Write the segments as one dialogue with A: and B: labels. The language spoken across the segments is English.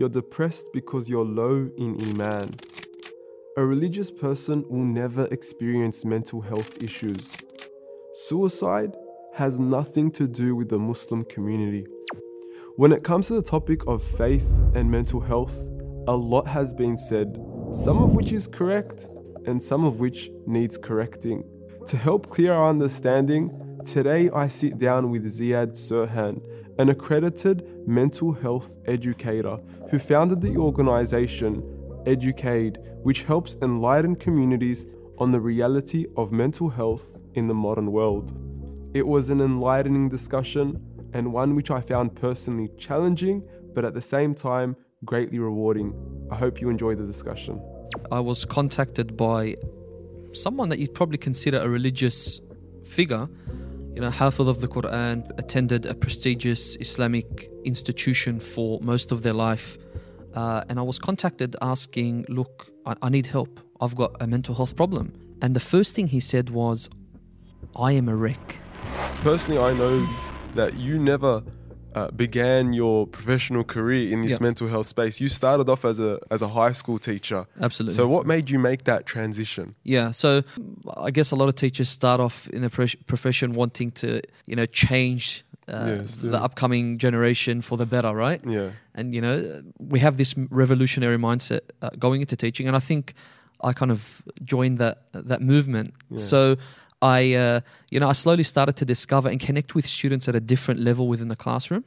A: you're depressed because you're low in Iman. A religious person will never experience mental health issues. Suicide has nothing to do with the Muslim community. When it comes to the topic of faith and mental health, a lot has been said, some of which is correct and some of which needs correcting. To help clear our understanding, today I sit down with Ziad Serhan, an accredited mental health educator who founded the organization Educade, which helps enlighten communities on the reality of mental health in the modern world. It was an enlightening discussion and one which I found personally challenging, but at the same time, greatly rewarding. I hope you enjoy the discussion.
B: I was contacted by someone that you'd probably consider a religious figure, you know, Hafiz of the Quran, attended a prestigious Islamic institution for most of their life. Uh, and I was contacted asking, look, I, I need help. I've got a mental health problem. And the first thing he said was, I am a wreck.
A: Personally, I know that you never uh, began your professional career in this
B: Yeah.
A: mental health space. You started off as a as a high school teacher.
B: Absolutely.
A: So, what made you make that transition?
B: Yeah, so I guess a lot of teachers start off in the profession wanting to, you know, change uh,
A: Yes,
B: the
A: yeah.
B: upcoming generation for the better, right?
A: Yeah,
B: And you know, we have this revolutionary mindset uh, going into teaching, and I think I kind of joined that that movement.
A: Yeah.
B: So I, uh, you know, I slowly started to discover and connect with students at a different level within the classroom,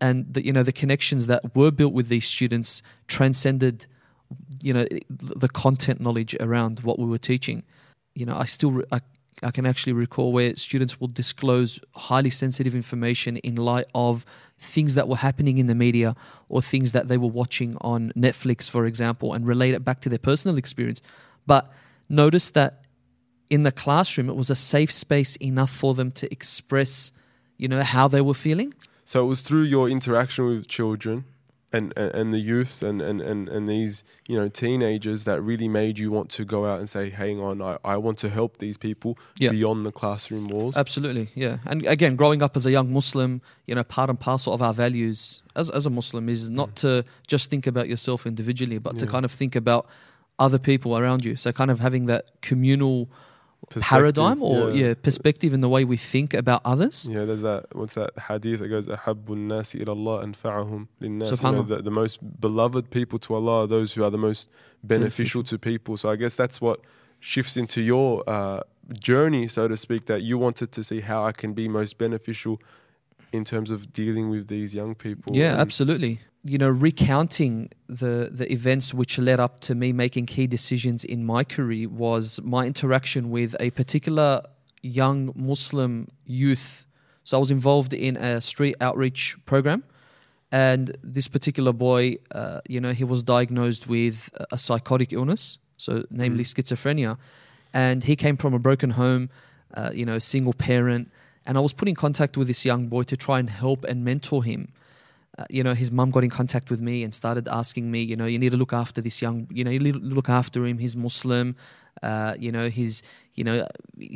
B: and the, you know, the connections that were built with these students transcended, you know, the content knowledge around what we were teaching. You know, I still. Re- I, I can actually recall where students will disclose highly sensitive information in light of things that were happening in the media or things that they were watching on Netflix, for example, and relate it back to their personal experience. But notice that in the classroom, it was a safe space enough for them to express, you know, how they were feeling.
A: so it was through your interaction with children and and, and the youth and, and, and, and these you know teenagers that really made you want to go out and say, "Hang on, I, I want to help these people
B: Yeah.
A: beyond the classroom walls."
B: Absolutely, yeah. And again, growing up as a young Muslim, you know, part and parcel of our values as, as a Muslim is not mm. to just think about yourself individually, but to kind of think about other people around you. So, kind of having that communal paradigm or yeah. perspective in the way we think about others.
A: Yeah, there's that. What's that hadith that goes, "Ahabbu nasi anfa'ahum linnas." You know, the, the most beloved people to Allah are those who are the most beneficial to people. So I guess that's what shifts into your uh, journey, so to speak. That you wanted to see how I can be most beneficial in terms of dealing with these young people.
B: Yeah, absolutely. You know, recounting the the events which led up to me making key decisions in my career was my interaction with a particular young Muslim youth. So I was involved in a street outreach program, and this particular boy, uh, you know, he was diagnosed with a psychotic illness, so namely schizophrenia, and he came from a broken home, uh, you know, single parent, and I was put in contact with this young boy to try and help and mentor him. Uh, you know, his mum got in contact with me and started asking me, you know, you need to look after this young, you know, you need to look after him. He's Muslim, uh, you know, his, you know,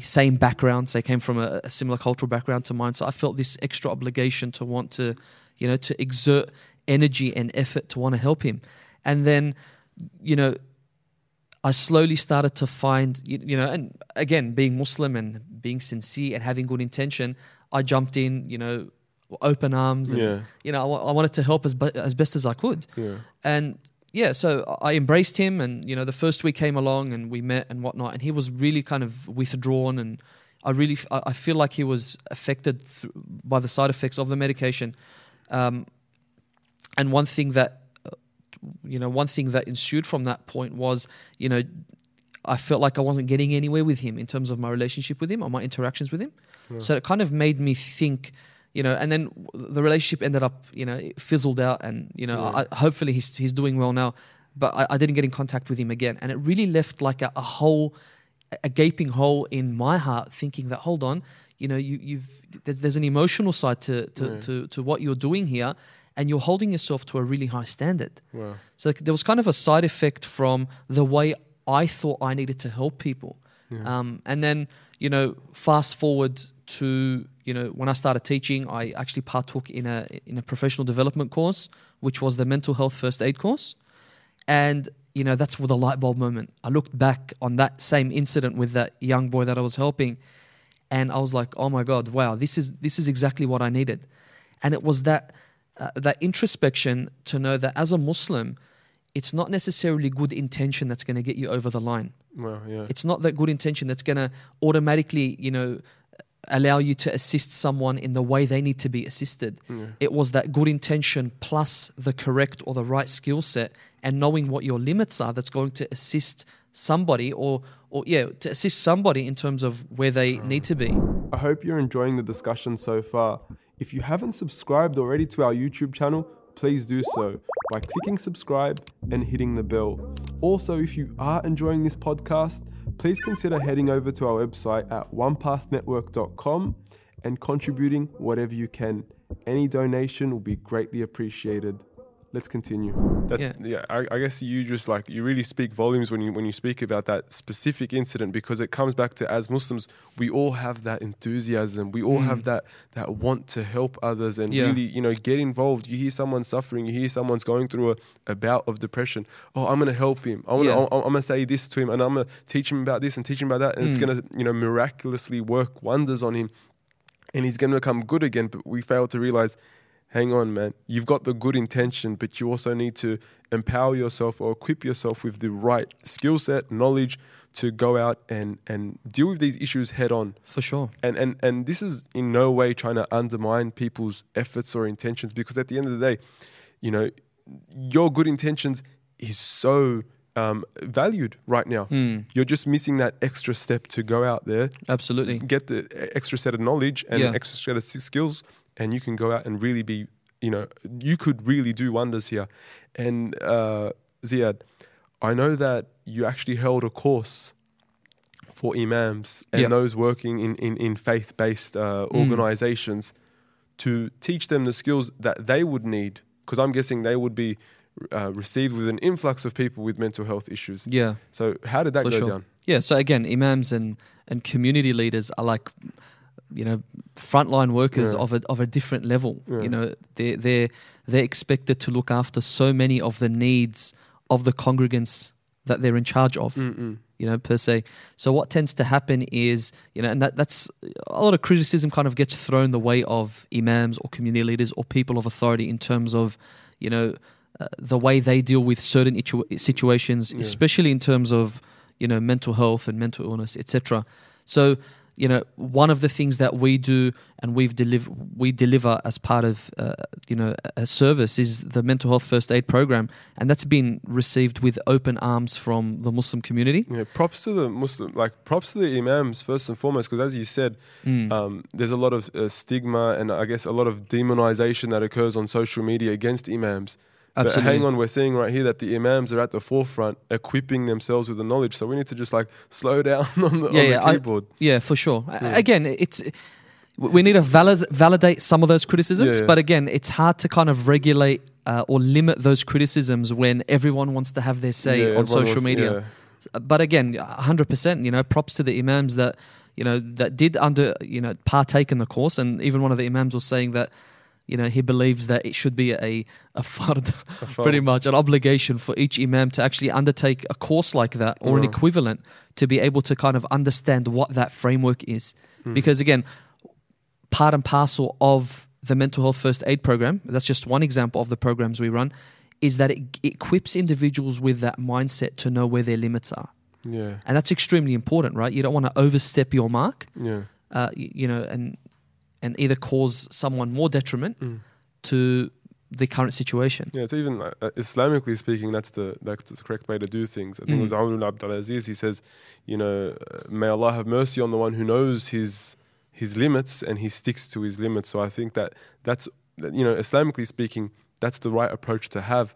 B: same background. So he came from a, a similar cultural background to mine. So I felt this extra obligation to want to, you know, to exert energy and effort to want to help him. And then, you know, I slowly started to find, you, you know, and again, being Muslim and being sincere and having good intention, I jumped in, you know, open arms and
A: Yeah.
B: you know, I, wanted to help as, as best as I could.
A: Yeah.
B: And yeah, so I embraced him, and you know, the first week came along, and we met and whatnot, and he was really kind of withdrawn, and I really, f- I I feel like he was affected th- by the side effects of the medication. Um, and one thing that, uh, you know, one thing that ensued from that point was, you know, I felt like I wasn't getting anywhere with him in terms of my relationship with him or my interactions with him. So it kind of made me think, you know, and then the relationship ended up, you know, it fizzled out, and you know,
A: Yeah.
B: I, hopefully he's he's doing well now. But I, I didn't get in contact with him again, and it really left like a, a hole, a gaping hole in my heart, thinking that hold on, you know, you you've there's, there's an emotional side to to,
A: Yeah.
B: to to what you're doing here, and you're holding yourself to a really high standard.
A: Wow.
B: So there was kind of a side effect from the way I thought I needed to help people.
A: Yeah.
B: Um, and then, you know, fast forward to you know when I started teaching, I actually partook in a in a professional development course, which was the mental health first aid course, and you know that's with a light bulb moment. I looked back on that same incident with that young boy that I was helping, and I was like, oh my god, wow, this is this is exactly what I needed, and it was that uh, that introspection to know that as a Muslim, it's not necessarily good intention that's going to get you over the line.
A: Well, yeah.
B: It's not that good intention that's going to automatically, you know, allow you to assist someone in the way they need to be assisted.
A: Yeah.
B: It was that good intention plus the correct or the right skill set and knowing what your limits are that's going to assist somebody or or yeah, to assist somebody in terms of where they need to be.
A: I hope you're enjoying the discussion so far. If you haven't subscribed already to our YouTube channel, please do so by clicking subscribe and hitting the bell. Also, if you are enjoying this podcast, please consider heading over to our website at onepathnetwork.com and contributing whatever you can. Any donation will be greatly appreciated. Let's continue. That,
B: Yeah.
A: yeah, I, I guess you just like you really speak volumes when you when you speak about that specific incident because it comes back to as Muslims we all have that enthusiasm, we all have that that want to help others and
B: Yeah.
A: really you know get involved. You hear someone suffering, you hear someone's going through a, a bout of depression. Oh, I'm gonna help him. I'm gonna
B: Yeah.
A: I'm, I'm gonna say this to him and I'm gonna teach him about this and teach him about that, and it's
B: Mm.
A: gonna you know miraculously work wonders on him, and he's gonna become good again. But we fail to realize hang on, man. You've got the good intention, but you also need to empower yourself or equip yourself with the right skill set, knowledge to go out and, and deal with these issues head on.
B: For sure.
A: And, and and this is in no way trying to undermine people's efforts or intentions because at the end of the day, you know, your good intentions is so um, valued right now.
B: Mm,
A: You're just missing that extra step to go out there
B: absolutely.
A: get the extra set of knowledge and
B: Yeah.
A: extra set of skills, and you can go out and really be, you know, you could really do wonders here. And uh, Ziad, I know that you actually held a course for imams and
B: Yeah.
A: those working in, in, in faith based uh,
B: Mm.
A: organizations to teach them the skills that they would need. Because I'm guessing they would be uh, received with an influx of people with mental health issues.
B: Yeah.
A: So, how did that
B: For
A: go
B: sure.
A: down?
B: Yeah, so again, imams and, and community leaders are like, you know, frontline workers
A: Yeah.
B: of a of a different level.
A: Yeah.
B: You know, they they they're expected to look after so many of the needs of the congregants that they're in charge of.
A: Mm-mm.
B: You know, per se. So what tends to happen is, you know, and that, that's a lot of criticism kind of gets thrown the way of imams or community leaders or people of authority in terms of, you know, uh, the way they deal with certain itu- situations,
A: Yeah.
B: especially in terms of you know mental health and mental illness, etc. So you know one of the things that we do and we've deliver we deliver as part of uh, you know a service is the mental health first aid program, and that's been received with open arms from the Muslim community.
A: Yeah, props to the Muslim, like props to the imams first and foremost, because as you said,
B: Mm.
A: um, there's a lot of uh, stigma and I guess a lot of demonization that occurs on social media against imams. But hang on, we're seeing right here that the imams are at the forefront, equipping themselves with the knowledge. So we need to just like slow down on the,
B: Yeah,
A: on
B: yeah,
A: the
B: I-
A: keyboard.
B: Yeah, for sure.
A: Yeah.
B: Again, it's we need to valid, validate some of those criticisms, but again, it's hard to kind of regulate uh, or limit those criticisms when everyone wants to have their say on social
A: wants-
B: media. But again, hundred percent. You know, props to the imams that you know that did under you know partake in the course, and even one of the imams was saying that. You know, he believes that it should be a a fard, pretty much an obligation for each imam to actually undertake a course like that or an equivalent to be able to kind of understand what that framework is.
A: Hmm.
B: Because again, part and parcel of the mental health first aid program, that's just one example of the programs we run, is that it equips individuals with that mindset to know where their limits are.
A: Yeah,
B: And that's extremely important, right? You don't want to overstep your mark,
A: yeah.
B: uh, you, you know, and and either cause someone more detriment
A: Mm.
B: to the current situation.
A: Yeah, it's even like, uh, Islamically speaking, that's the that's the correct way to do things. I think it was
B: Mm.
A: Umar ibn Abdul Aziz. He says, you know, uh, may Allah have mercy on the one who knows his his limits and he sticks to his limits. So I think that that's you know, Islamically speaking, that's the right approach to have.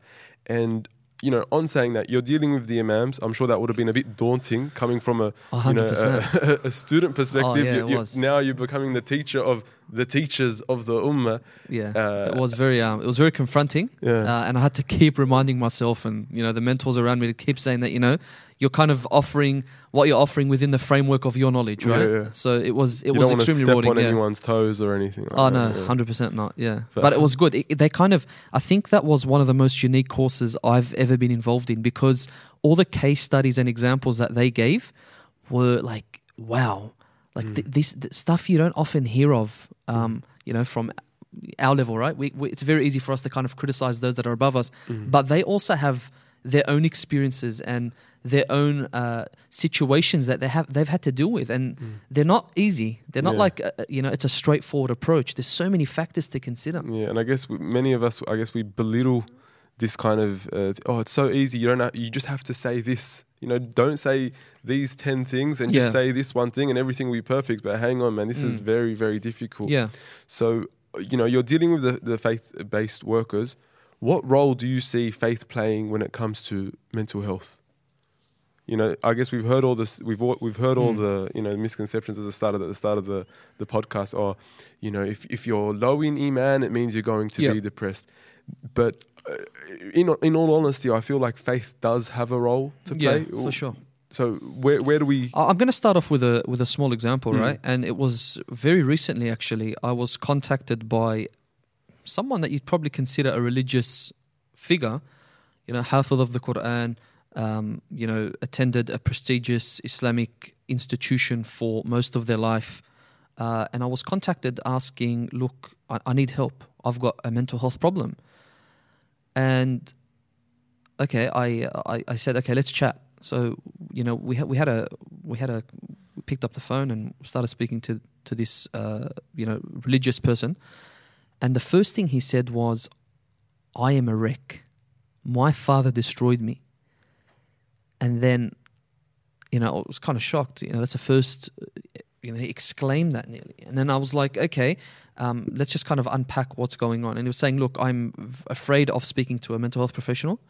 A: And you know, on saying that you're dealing with the imams, I'm sure that would have been a bit daunting coming from a you know a, a student perspective.
B: yeah,
A: You- you- now you're becoming the teacher of the teachers of the ummah.
B: Yeah,
A: Uh,
B: it was very um, it was very confronting,
A: Yeah.
B: uh, and I had to keep reminding myself and you know the mentors around me to keep saying that you know you're kind of offering what you're offering within the framework of your knowledge, right?
A: yeah.
B: So it was it
A: you
B: was
A: don't want to
B: extremely
A: step
B: rewarding.
A: on
B: yeah.
A: anyone's toes or anything. Like
B: Oh
A: that,
B: no,
A: yeah.
B: hundred percent not. Yeah,
A: But-
B: but, it was good. It, they kind of, I think that was one of the most unique courses I've ever been involved in because all the case studies and examples that they gave were like, wow, like
A: Mm.
B: th- this th- stuff you don't often hear of. Um, you know, from our level, right? We, we, it's very easy for us to kind of criticize those that are above us,
A: Mm.
B: but they also have their own experiences and their own uh, situations that they have they've had to deal with, and they're not easy. They're not
A: Yeah.
B: like uh, you know it's a straightforward approach. There's so many factors to consider.
A: Yeah, and I guess we, many of us, I guess we belittle this kind of. Uh, oh, it's so easy. You don't. Have, you just have to say this. You know, don't say these ten things and
B: Yeah.
A: just say this one thing, and everything will be perfect. But hang on, man, this is
B: Mm.
A: very, very difficult.
B: Yeah.
A: So, you know, you're dealing with the, the faith-based workers. What role do you see faith playing when it comes to mental health? You know, I guess we've heard all this. We've we've heard all
B: Mm.
A: the you know misconceptions at the start of at the start of the the podcast. Or, you know, if if you're low in iman, it means you're going to
B: Yeah.
A: be depressed. But in in all honesty, I feel like faith does have a role to play.
B: Yeah, for sure.
A: So where where do we?
B: I'm going to start off with a with a small example,
A: Mm.
B: right? And it was very recently, actually. I was contacted by someone that you'd probably consider a religious figure, you know, Hafiz of the Quran, um, you know, attended a prestigious Islamic institution for most of their life. Uh, and I was contacted asking, look, I, I need help. I've got a mental health problem. And okay, I, I, I said, okay, let's chat. So, you know, we had, we had a, we had a, we picked up the phone and started speaking to, to this, uh, you know, religious person. And the first thing he said was, I am a wreck. My father destroyed me. And then, you know, I was kind of shocked. You know, that's the first, uh, you know, he exclaimed that nearly. And then I was like, okay, um, let's just kind of unpack what's going on. And he was saying, look, I'm afraid of speaking to a mental health professional.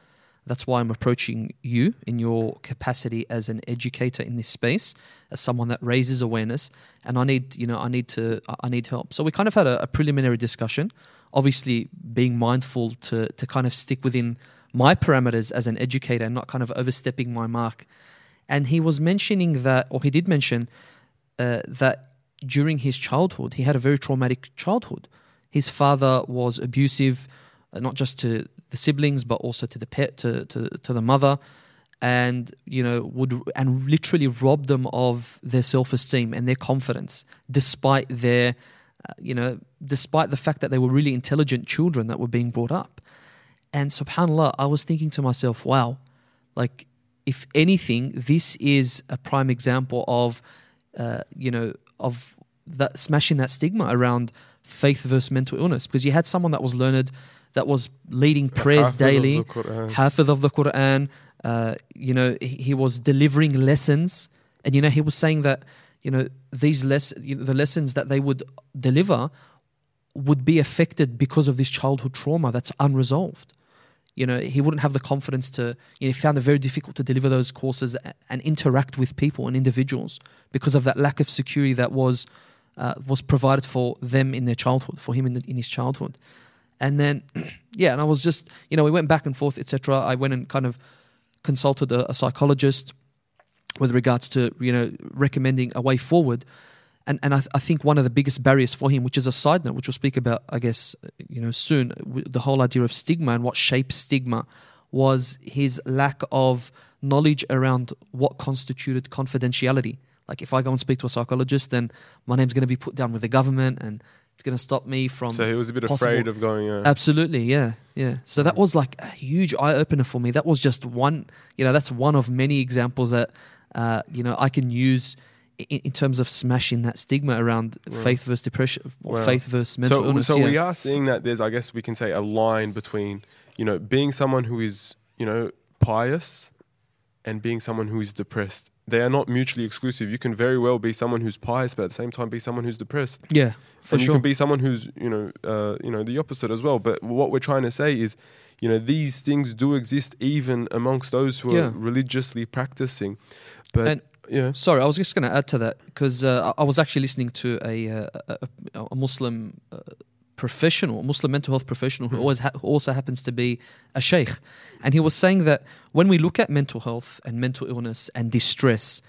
B: That's why I'm approaching you in your capacity as an educator in this space, as someone that raises awareness. And I need, you know, I need to, I- need help. So we kind of had a, a preliminary discussion, obviously being mindful to to kind of stick within my parameters as an educator and not kind of overstepping my mark. And he was mentioning that, or he did mention uh, that during his childhood, he had a very traumatic childhood. His father was abusive, uh, not just to the siblings, but also to the pet, to, to, to the mother, and you know would and literally rob them of their self-esteem and their confidence, despite their, uh, you know, despite the fact that they were really intelligent children that were being brought up. And subhanallah, I was thinking to myself, wow, like if anything, this is a prime example of, uh, you know, of that smashing that stigma around faith versus mental illness. Because you had someone that was learned, that was leading prayers daily,
A: Quran.
B: Of the Quran. Uh, you know, he, he was delivering lessons, and you know, he was saying that you know these less you know, the lessons that they would deliver would be affected because of this childhood trauma that's unresolved. You know, he wouldn't have the confidence to. You know, he found it very difficult to deliver those courses and interact with people and individuals because of that lack of security that was uh, was provided for them in their childhood, for him in, the, in his childhood. And then, yeah, and I was just, you know, we went back and forth, etc. I went and kind of consulted a, a psychologist with regards to, you know, recommending a way forward. And, and I, I think one of the biggest barriers for him, which is a side note, which we'll speak about, I guess, you know, soon, the whole idea of stigma and what shapes stigma was his lack of knowledge around what constituted confidentiality. Like if I go and speak to a psychologist, then my name's going to be put down with the government and it's going to stop me from
A: So he was a bit
B: possible-
A: afraid of going. Uh,
B: Absolutely, yeah, yeah. So that was like a huge eye opener for me. That was just one, you know, that's one of many examples that, uh, you know, I can use in, in terms of smashing that stigma around
A: Wow.
B: faith versus depression or
A: Wow.
B: faith versus mental
A: so,
B: illness.
A: so
B: yeah.
A: we are seeing that there's, I guess we can say, a line between, you know, being someone who is, you know, pious and being someone who is depressed. They are not mutually exclusive. You can very well be someone who's pious, but at the same time be someone who's depressed.
B: yeah, for
A: and you can be someone who's, you know, uh, you know, the opposite as well. But what we're trying to say is, you know, these things do exist even amongst those who
B: Yeah.
A: are religiously practicing. But
B: And-
A: yeah,
B: Sorry, I was just going to add to that because uh, I was actually listening to a uh, a, a, Muslim uh, professional, Muslim mental health professional, who always ha- who also happens to be a sheikh, and he was saying that when we look at mental health and mental illness and distress,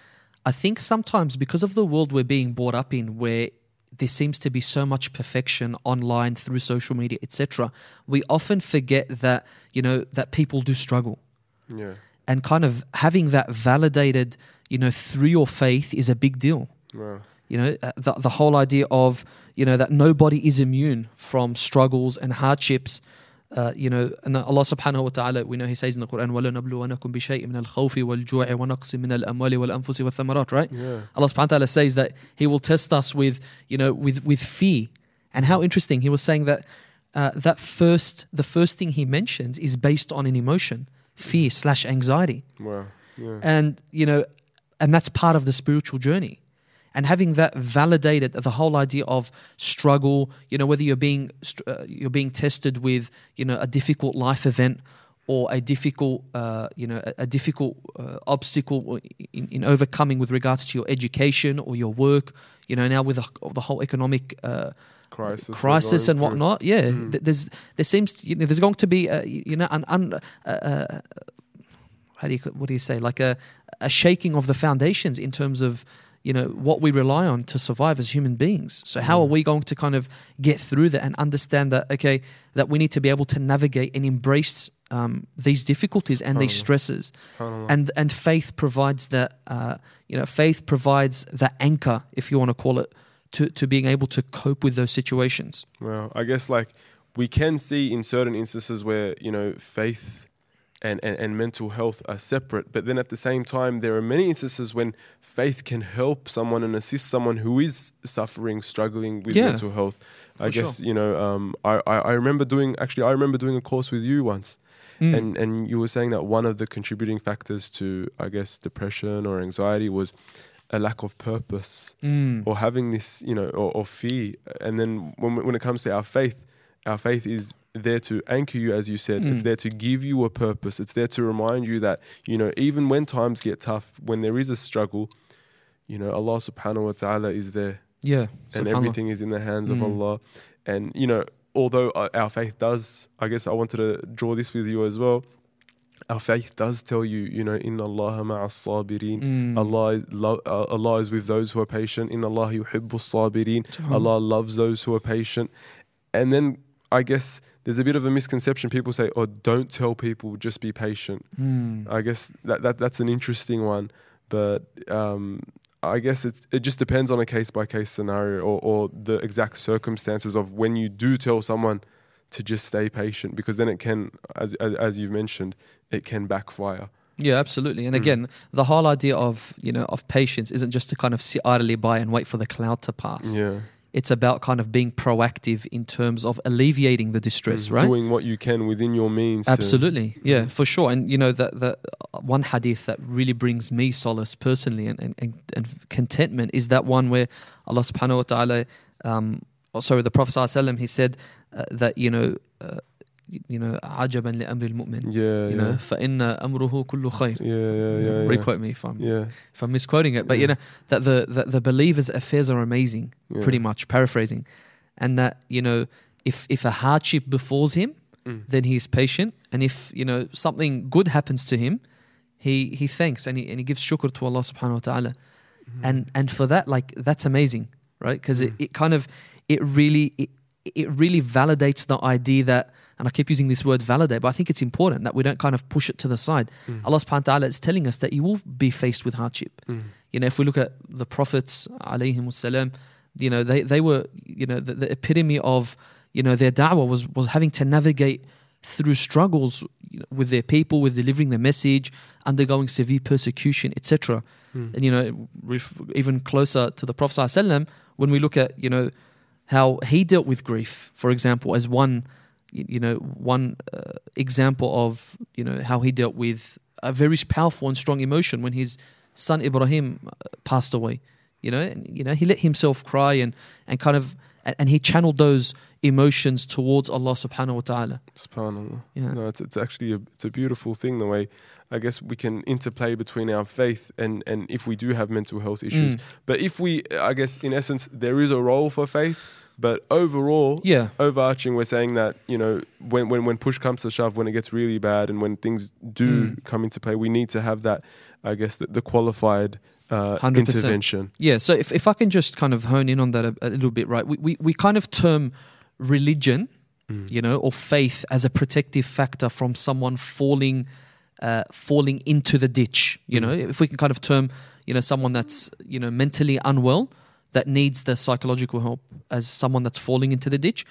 B: I think sometimes because of the world we're being brought up in, where there seems to be so much perfection online through social media, etc., we often forget that you know that people do struggle.
A: Yeah,
B: and kind of having that validated, you know, through your faith is a big deal.
A: wow,
B: You know, uh, the, the whole idea of, you know, that nobody is immune from struggles and hardships. Uh, you know, and Allah subhanahu wa ta'ala, we know He says in the Quran, وَلَنَبْلُوَنَكُمْ بِشَيْءٍ مِنَ الْخَوْفِ وَالْجُوعِ وَنَقْصٍ مِنَ الْأَمْوَالِ وَالْأَنفُسِ وَالثَّمَرَاتِ, right?
A: yeah,
B: Allah subhanahu wa ta'ala says that He will test us with, you know, with, with fear. And how interesting, He was saying that uh, that first, the first thing He mentions is based on an emotion, fear slash anxiety
A: wow, yeah,
B: and you know and that's part of the spiritual journey and having that validated the whole idea of struggle you know whether you're being uh, you're being tested with you know a difficult life event or a difficult uh, you know a, a difficult uh, obstacle in, in overcoming with regards to your education or your work you know now with the, the whole economic uh,
A: crisis,
B: crisis and whatnot. Yeah,
A: Mm.
B: th- there's there seems you know, there's going to be a, you know an un, uh, uh, how do you what do you say like a a shaking of the foundations in terms of you know what we rely on to survive as human beings. So how are
A: Mm.
B: we going to kind of get through that and understand that okay that we need to be able to navigate and embrace um, these difficulties and these stresses and and faith provides that uh, you know faith provides the anchor if you want to call it to to being able to cope with those situations
A: Well, I guess like we can see in certain instances where you know faith and, and, and mental health are separate, but then at the same time, there are many instances when faith can help someone and assist someone who is suffering, struggling with
B: Yeah,
A: mental health. I
B: for sure.
A: guess you know. Um, I, I I remember doing actually I remember doing a course with you once,
B: Mm.
A: and and you were saying that one of the contributing factors to I guess depression or anxiety was a lack of purpose
B: Mm.
A: or having this, you know, or, or fear. And then when when it comes to our faith, our faith is there to anchor you, as you said. It's
B: Mm.
A: there to give you a purpose. It's there to remind you that you know, even when times get tough, when there is a struggle, you know, Allah Subhanahu wa Taala is there,
B: yeah
A: and everything is in the hands of
B: Mm.
A: Allah. And you know, although uh, our faith does, I guess I wanted to draw this with you as well. Our faith does tell you, you know, in Allah sabirin.
B: Mm.
A: Allah is, lo- uh, Allah is with those who are patient. In Allah yuhibbu sabirin. Allah loves those who are patient. And then I guess there's a bit of a misconception. People say, "Oh, don't tell people, just be patient."
B: Mm.
A: I guess that, that that's an interesting one, but um, I guess it's, it just depends on a case by case scenario or, or the exact circumstances of when you do tell someone to just stay patient, because then it can, as as, as you've mentioned, it can backfire.
B: Yeah, absolutely. And
A: Mm.
B: again, the whole idea of you know of patience isn't just to kind of sit idly by and wait for the cloud to pass.
A: Yeah,
B: It's about kind of being proactive in terms of alleviating the distress,
A: Mm,
B: right?
A: Doing what you can within your means. to-
B: Absolutely, yeah, for sure. And you know that that uh, one hadith that really brings me solace personally and, and, and, and contentment is that one where Allah Subhanahu wa Taala, um, oh, sorry, the Prophet Sallallahu Alaihi Wasallam, he said uh, that you know, uh, you know, عجبا لأمر المؤمن.
A: yeah,
B: You
A: yeah.
B: know, فإن أمره كله خير.
A: yeah, yeah, yeah, yeah.
B: Requote me if I'm
A: Yeah,
B: if I'm misquoting it, but you
A: Yeah.
B: know that the, the the believer's affairs are amazing,
A: yeah.
B: pretty much paraphrasing, and that you know if if a hardship befalls him,
A: Mm.
B: then he's patient, and if you know something good happens to him, he he thanks and he and he gives shukr to Allah Subhanahu wa Taala,
A: Mm-hmm.
B: and and for that like that's amazing, right? Because it,
A: Mm.
B: it kind of it really it, it really validates the idea that. and I keep using this word validate, but I think it's important that we don't kind of push it to the side.
A: Mm.
B: Allah subhanahu wa ta'ala is telling us that you will be faced with hardship.
A: Mm.
B: You know, if we look at the prophets, alayhim salam, you know, they, they were, you know, the, the epitome of, you know, their da'wah was, was having to navigate through struggles with their people, with delivering the message, undergoing severe persecution, etc.
A: Mm.
B: And, you know, even closer to the Prophet when we look at, you know, how he dealt with grief, for example, as one, you know, one uh, example of, you know, how he dealt with a very powerful and strong emotion when his son Ibrahim uh, passed away. You know, and, you know, he let himself cry and, and kind of, and, and he channeled those emotions towards Allah subhanahu wa ta'ala.
A: Subhanallah.
B: Yeah.
A: No, it's, it's actually a, it's a beautiful thing the way I guess we can interplay between our faith and, and if we do have mental health issues.
B: Mm.
A: But if we, I guess, in essence, there is a role for faith, but overall,
B: Yeah.
A: overarching, we're saying that, you know, when, when, when push comes to shove, when it gets really bad and when things do
B: Mm.
A: come into play, we need to have that, I guess, the, the qualified uh,
B: 100%.
A: intervention.
B: Yeah, so if, if I can just kind of hone in on that a, a little bit, right? We, we, we kind of term religion,
A: Mm.
B: you know, or faith as a protective factor from someone falling uh, falling into the ditch. You know, if we can kind of term, you know, someone that's you know mentally unwell that needs the psychological help as someone that's falling into the ditch.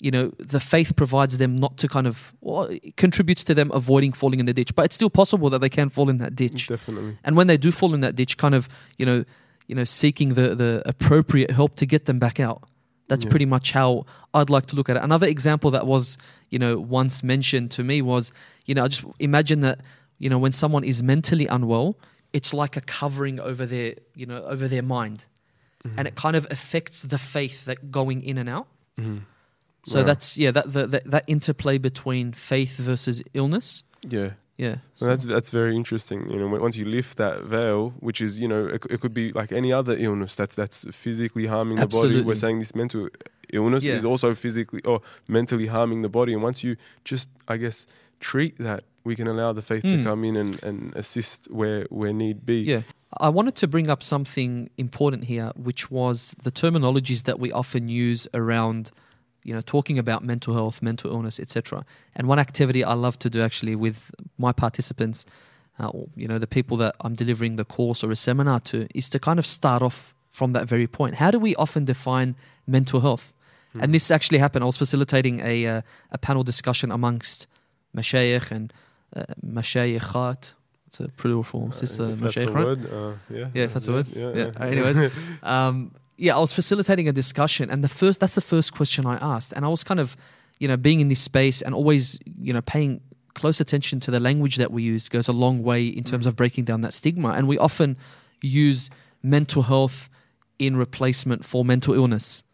B: You know, the faith provides them not to kind of well, it contributes to them avoiding falling in the ditch, but it's still possible that they can fall in that ditch
A: Definitely.
B: and when they do fall in that ditch kind of you know you know seeking the the appropriate help to get them back out that's
A: Yeah.
B: pretty much how i'd like to look at it another example that was you know once mentioned to me was you know I just imagine that you know when someone is mentally unwell it's like a covering over their you know over their mind and it kind of affects the faith that going in and out
A: Mhm.
B: so that's yeah that, the, that that interplay between faith versus illness
A: Yeah.
B: yeah
A: So that's that's very interesting. You know, once you lift that veil, which is you know, it, it could be like any other illness that's that's physically harming the body. We're saying this mental illness
B: Yeah.
A: is also physically or mentally harming the body. And once you just, I guess, treat that, we can allow the faith to
B: Mm.
A: come in and, and assist where where need be.
B: Yeah. I wanted to bring up something important here, which was the terminologies that we often use around, you know, talking about mental health, mental illness, etc. And one activity I love to do actually with my participants, uh, or, you know, the people that I'm delivering the course or a seminar to, is to kind of start off from that very point. How do we often define mental health? And this actually happened. I was facilitating a uh, a panel discussion amongst mashayikh and uh, mashayikhat. It's a plural form.
A: Uh,
B: Sister
A: if that's a
B: right?
A: word, uh, yeah.
B: Yeah, if that's a word.
A: Yeah.
B: Yeah. Anyways, um, yeah, I was facilitating a discussion, and the first that's the first question I asked, and I was kind of, you know, being in this space and always, you know, paying close attention to the language that we use goes a long way in terms of breaking down that stigma, and we often use mental health in replacement for mental illness.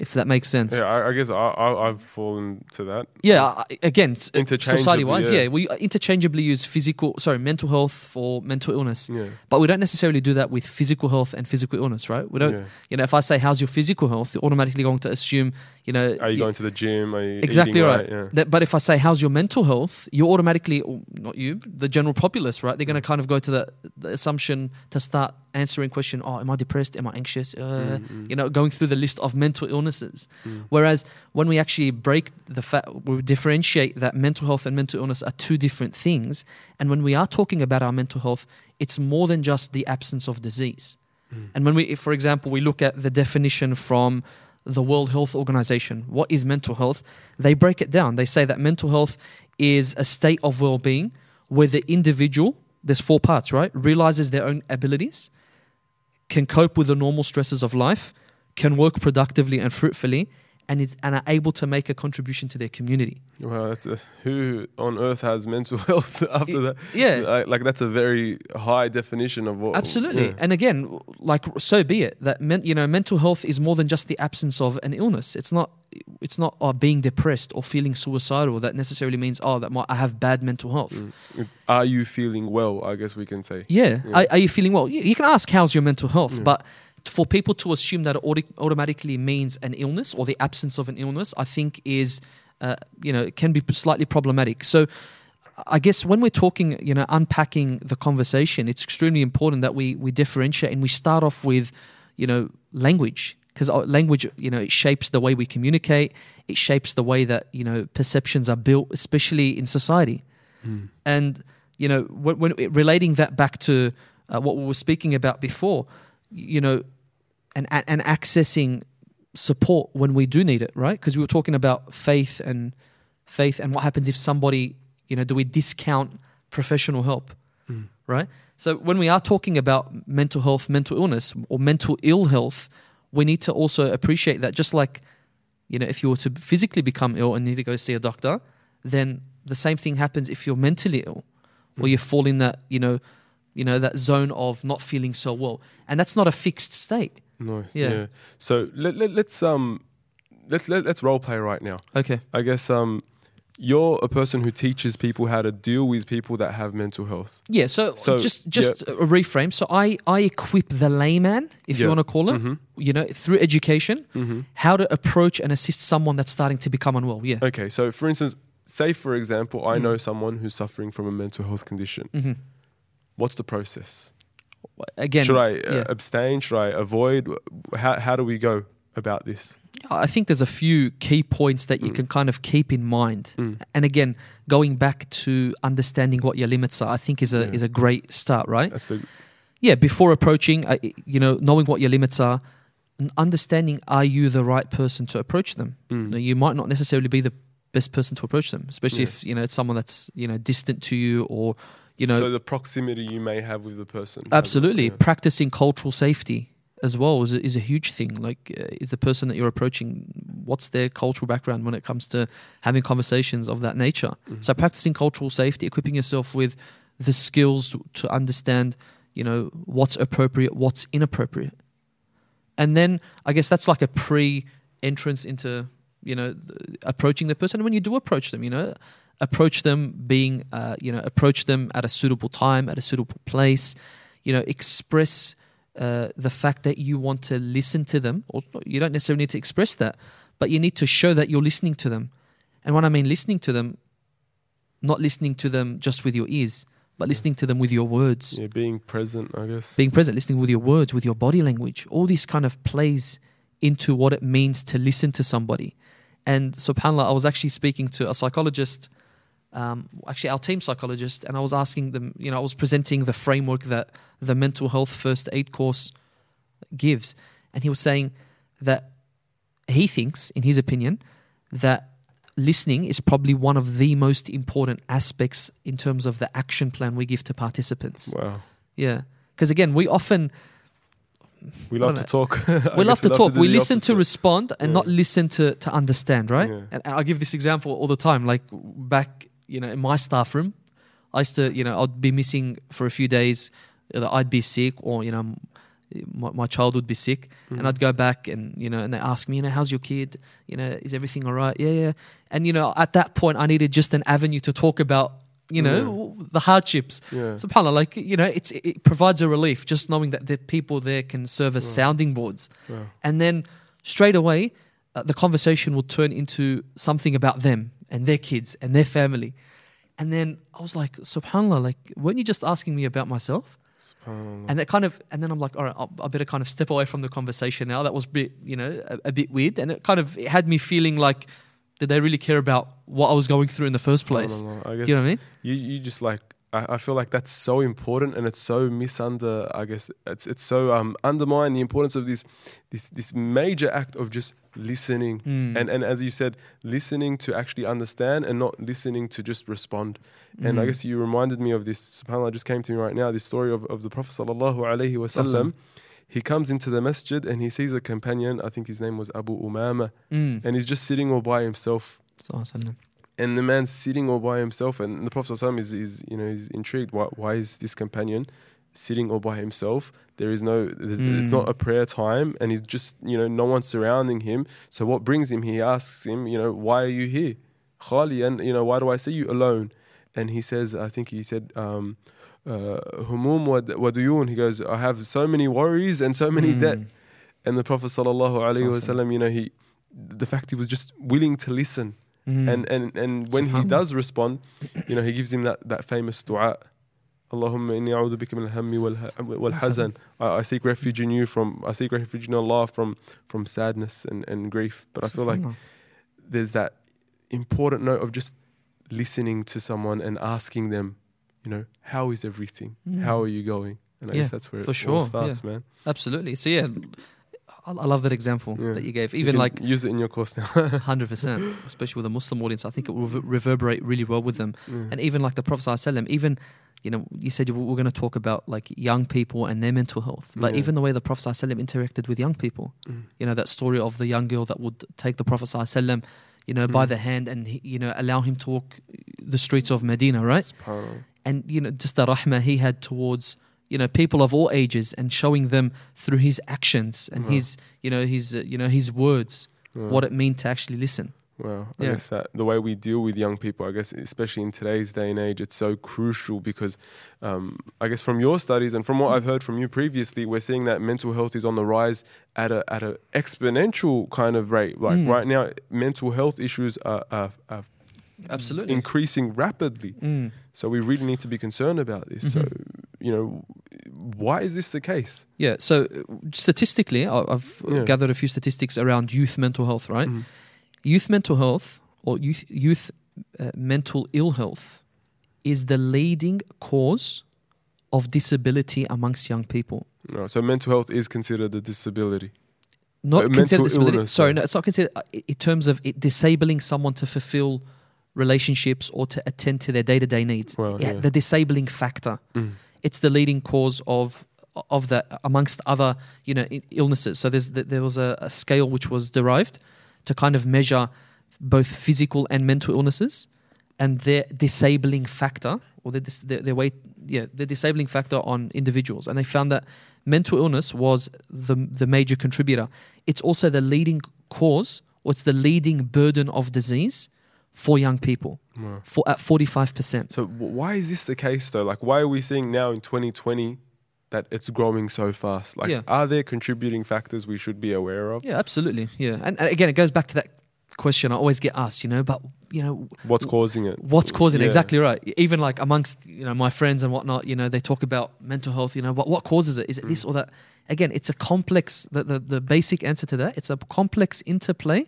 B: If that makes sense.
A: yeah, I, I guess I, I, I've fallen to that.
B: Yeah, I- again, s-
A: uh,
B: society-wise,
A: yeah.
B: yeah, we interchangeably use physical, sorry, mental health for mental illness,
A: Yeah.
B: but we don't necessarily do that with physical health and physical illness, right? We don't,
A: yeah.
B: you know, if I say how's your physical health, you're automatically going to assume, you know,
A: Are you
B: you-
A: going to the gym? Are you
B: exactly
A: eating
B: right.
A: Yeah.
B: That- but if I say how's your mental health, you're automatically, not you, the general populace, right? They're going to kind of go to the, the assumption to start answering question. Oh, am I depressed? Am I anxious? Uh,
A: Mm, mm,
B: You know, going through the list of mental illnesses.
A: mm.
B: Whereas when we actually break the fact, we differentiate that mental health and mental illness are two different things. And when we are talking about our mental health, it's more than just the absence of disease.
A: Mm.
B: And when we, if, for example, we look at the definition from the World Health Organization, what is mental health? They break it down. They say that mental health is a state of well being where the individual, there's four parts, right? Realizes their own abilities, can cope with the normal stresses of life, can work productively and fruitfully, and is and are able to make a contribution to their community.
A: Well, that's a, who on earth has mental health after that?
B: Yeah.
A: Like, like that's a very high definition of what.
B: Absolutely.
A: yeah.
B: And again, like so be it. That men, you know, mental health is more than just the absence of an illness. It's not it's not uh, being depressed or feeling suicidal that necessarily means oh that my, I have bad mental health.
A: Mm. Are you feeling well? I guess we can say.
B: Yeah.
A: Yeah.
B: Are, are you feeling well? You, you can ask how's your mental health,
A: Yeah.
B: but for people to assume that it auto- automatically means an illness or the absence of an illness, I think is uh, you know it can be slightly problematic. So. I guess when we're talking, you know, unpacking the conversation, it's extremely important that we we differentiate and we start off with, you know, language because language, you know, it shapes the way we communicate. It shapes the way that you know perceptions are built, especially in society.
A: Mm.
B: And you know, when, when relating that back to uh, what we were speaking about before, you know, and and accessing support when we do need it, right? Because we were talking about faith and faith and what happens if somebody, you know, do we discount professional help,
A: Mm.
B: right? So when we are talking about mental health, mental illness, or mental ill health, we need to also appreciate that just like, you know, if you were to physically become ill and need to go see a doctor, then the same thing happens if you're mentally ill or
A: Mm.
B: you fall in that, you know, you know, that zone of not feeling so well. And that's not a fixed state.
A: Nice.
B: Yeah.
A: Yeah. So let, let let's um let's let, let's role play right now.
B: Okay.
A: I guess um, you're a person who teaches people how to deal with people that have mental health.
B: Yeah, so,
A: So,
B: just just a reframe. So I I equip the layman, if you want to call it,
A: Mhm.
B: you know, through education,
A: Mm-hmm.
B: how to approach and assist someone that's starting to become unwell. Yeah.
A: Okay, so for instance, say for example, I
B: Mm.
A: know someone who's suffering from a mental health condition. What's the process?
B: Again,
A: Should I uh,
B: yeah.
A: abstain? Should I avoid? How how do we go about this?
B: I think there's a few key points that you
A: Mm.
B: can kind of keep in mind.
A: Mm.
B: And again, going back to understanding what your limits are, I think is a
A: Yeah.
B: is a great start, right?
A: That's the
B: Yeah, before approaching, uh, you know, knowing what your limits are, and understanding are you the right person to approach them.
A: mm.
B: Now, you might not necessarily be the best person to approach them, especially
A: Yeah.
B: if you know it's someone that's you know distant to you or you know
A: so the proximity you may have with the person.
B: absolutely
A: Yeah.
B: practicing cultural safety as well is a, is a huge thing. Like, uh, is the person that you're approaching what's their cultural background when it comes to having conversations of that nature?
A: Mhm.
B: So practicing cultural safety, equipping yourself with the skills to, to understand, you know, what's appropriate, what's inappropriate. And then I guess that's like a pre entrance into, you know, th- approaching the person. And when you do approach them, you know, approach them being, uh, you know, approach them at a suitable time, at a suitable place, you know, express uh, the fact that you want to listen to them, or you don't necessarily need to express that, but you need to show that you're listening to them. And when I mean listening to them, not listening to them just with your ears, but listening to them with your words,
A: yeah, being present, I guess.
B: being present, listening with your words, with your body language. All this kind of plays into what it means to listen to somebody. And subhanAllah, I was actually speaking to a psychologist, um, actually our team psychologist, and I was asking them, you know, I was presenting the framework that the mental health first aid course gives. And he was saying that he thinks, in his opinion, that listening is probably one of the most important aspects in terms of the action plan we give to participants.
A: Wow.
B: Yeah. Because again, we often
A: We love to talk.
B: We love
A: guess
B: to talk.
A: do
B: we listen to respond and
A: Yeah.
B: not listen to to understand, right?
A: Yeah.
B: And, and I give this example all the time. Like back, you know, in my staff room, I used to, you know, I'd be missing for a few days. I'd be sick, or you know, my, my child would be sick,
A: Mm.
B: and I'd go back and you know, and they ask me, you know, how's your kid? You know, is everything all right? Yeah, yeah. And you know, at that point, I needed just an avenue to talk about, you know, the hardships.
A: Yeah.
B: Subhanallah, like you know, it's it provides a relief just knowing that the people there can serve as
A: Wow.
B: sounding boards,
A: Wow.
B: and then straight away, uh, the conversation will turn into something about them and their kids and their family, and then I was like, Subhanallah, like weren't you just asking me about myself?
A: SubhanAllah.
B: And that kind of, and then I'm like, all right, I better kind of step away from the conversation now. That was a bit, you know, a, a bit weird, and it kind of it had me feeling like, did they really care about what I was going through in the first place? Do you know what I mean?
A: you you just like I, I feel like that's so important and it's so misunder I guess it's it's so um undermined the importance of this this this major act of just listening
B: Mm.
A: and and as you said listening to actually understand and not listening to just respond and I
B: Mm.
A: guess you reminded me of this subhanallah just came to me right now this story of, of the prophet sallallahu alaihi wasallam he comes into the masjid and he sees a companion I think his name was Abu Umama
B: Mm.
A: and he's just sitting all by himself
B: Sallallahu alaihi wasallam.
A: And the man's sitting all by himself and the prophet ﷺ is, is you know is intrigued. Why, why is this companion sitting all by himself? There is no there's, it's
B: Mm.
A: not a prayer time and he's just you know no one surrounding him. So what brings him? He asks him you know why are you here? Khali and you know why do i see you alone? And he says i think he said um uh, humum wa he goes i have so many worries and so many debt.
B: Mm.
A: and the prophet sallallahu alaihi wasallam you know he the fact he was just willing to listen
B: Mm.
A: and and and when he does respond, you know, he gives him that that famous du'a. Allahumma inni a'udhu bika min al-hammi wal- hazan. I, seek refuge in you from I seek refuge in Allah from from sadness and, and grief. But I feel like there's that important note of just listening to someone and asking them, you know, how is everything?
B: Mm.
A: How are you going? And I
B: Yeah,
A: guess that's where it
B: for
A: all
B: sure,
A: starts, man.
B: Absolutely. So yeah, I, love that example
A: yeah.
B: that you gave. Even
A: you
B: like
A: use it in your course now.
B: Hundred percent, especially with a Muslim audience. I think it will reverberate really well with them.
A: Yeah.
B: And even like the Prophet sallam, even you know, you said you were, we're going to talk about like young people and their mental health, but
A: yeah.
B: even the way the Prophet sallam interacted with young people.
A: Mm.
B: You know, that story of the young girl that would take the Prophet sallam, you know,
A: mm.
B: by the hand and you know allow him to walk the streets of Medina, right? And you know, just the rahmah he had towards you know people of all ages and showing them through his actions and
A: Wow.
B: his you know his uh, you know his words what it means to actually listen.
A: Well, I
B: Yeah.
A: guess that the way we deal with young people, I guess, especially in today's day and age, it's so crucial because, um, I guess, from your studies and from what I've heard from you previously, we're seeing that mental health is on the rise at a at a exponential kind of rate. Like
B: Mm.
A: right now, mental health issues are, are, are
B: Absolutely.
A: increasing rapidly.
B: Mm.
A: So we really need to be concerned about this. So,
B: Mhm.
A: you know, why is this the case?
B: Yeah. So uh, statistically, I've uh,
A: Yeah.
B: gathered a few statistics around youth mental health. Right.
A: Mhm.
B: Youth mental health or youth youth uh, mental ill health is the leading cause of disability amongst young people.
A: No, so mental health is considered a disability.
B: Not
A: Uh,
B: considered disability.
A: illness,
B: sorry,
A: sorry.
B: no, it's not considered uh, in terms of it disabling someone to fulfill relationships or to attend to their day to day needs.
A: Well,
B: yeah. The disabling factor.
A: Mm.
B: It's the leading cause of of that amongst other you know illnesses. So there's th- there was a, a scale which was derived to kind of measure both physical and mental illnesses and their disabling factor or their, dis- their, their weight yeah the disabling factor on individuals and they found that mental illness was the the major contributor it's also the leading cause or it's the leading burden of disease for young people
A: Wow.
B: for at 45%
A: So why is this the case though? Like, why are we seeing now in 2020 that it's growing so fast? Like,
B: Yeah.
A: are there contributing factors we should be aware of?
B: yeah absolutely yeah and, and again it goes back to that question i always get asked you know but you know
A: What's causing it?
B: what's causing it exactly right even like amongst you know my friends and whatnot you know they talk about mental health you know what, what causes it is it
A: Mm.
B: this or that again it's a complex the, the, the basic answer to that it's a complex interplay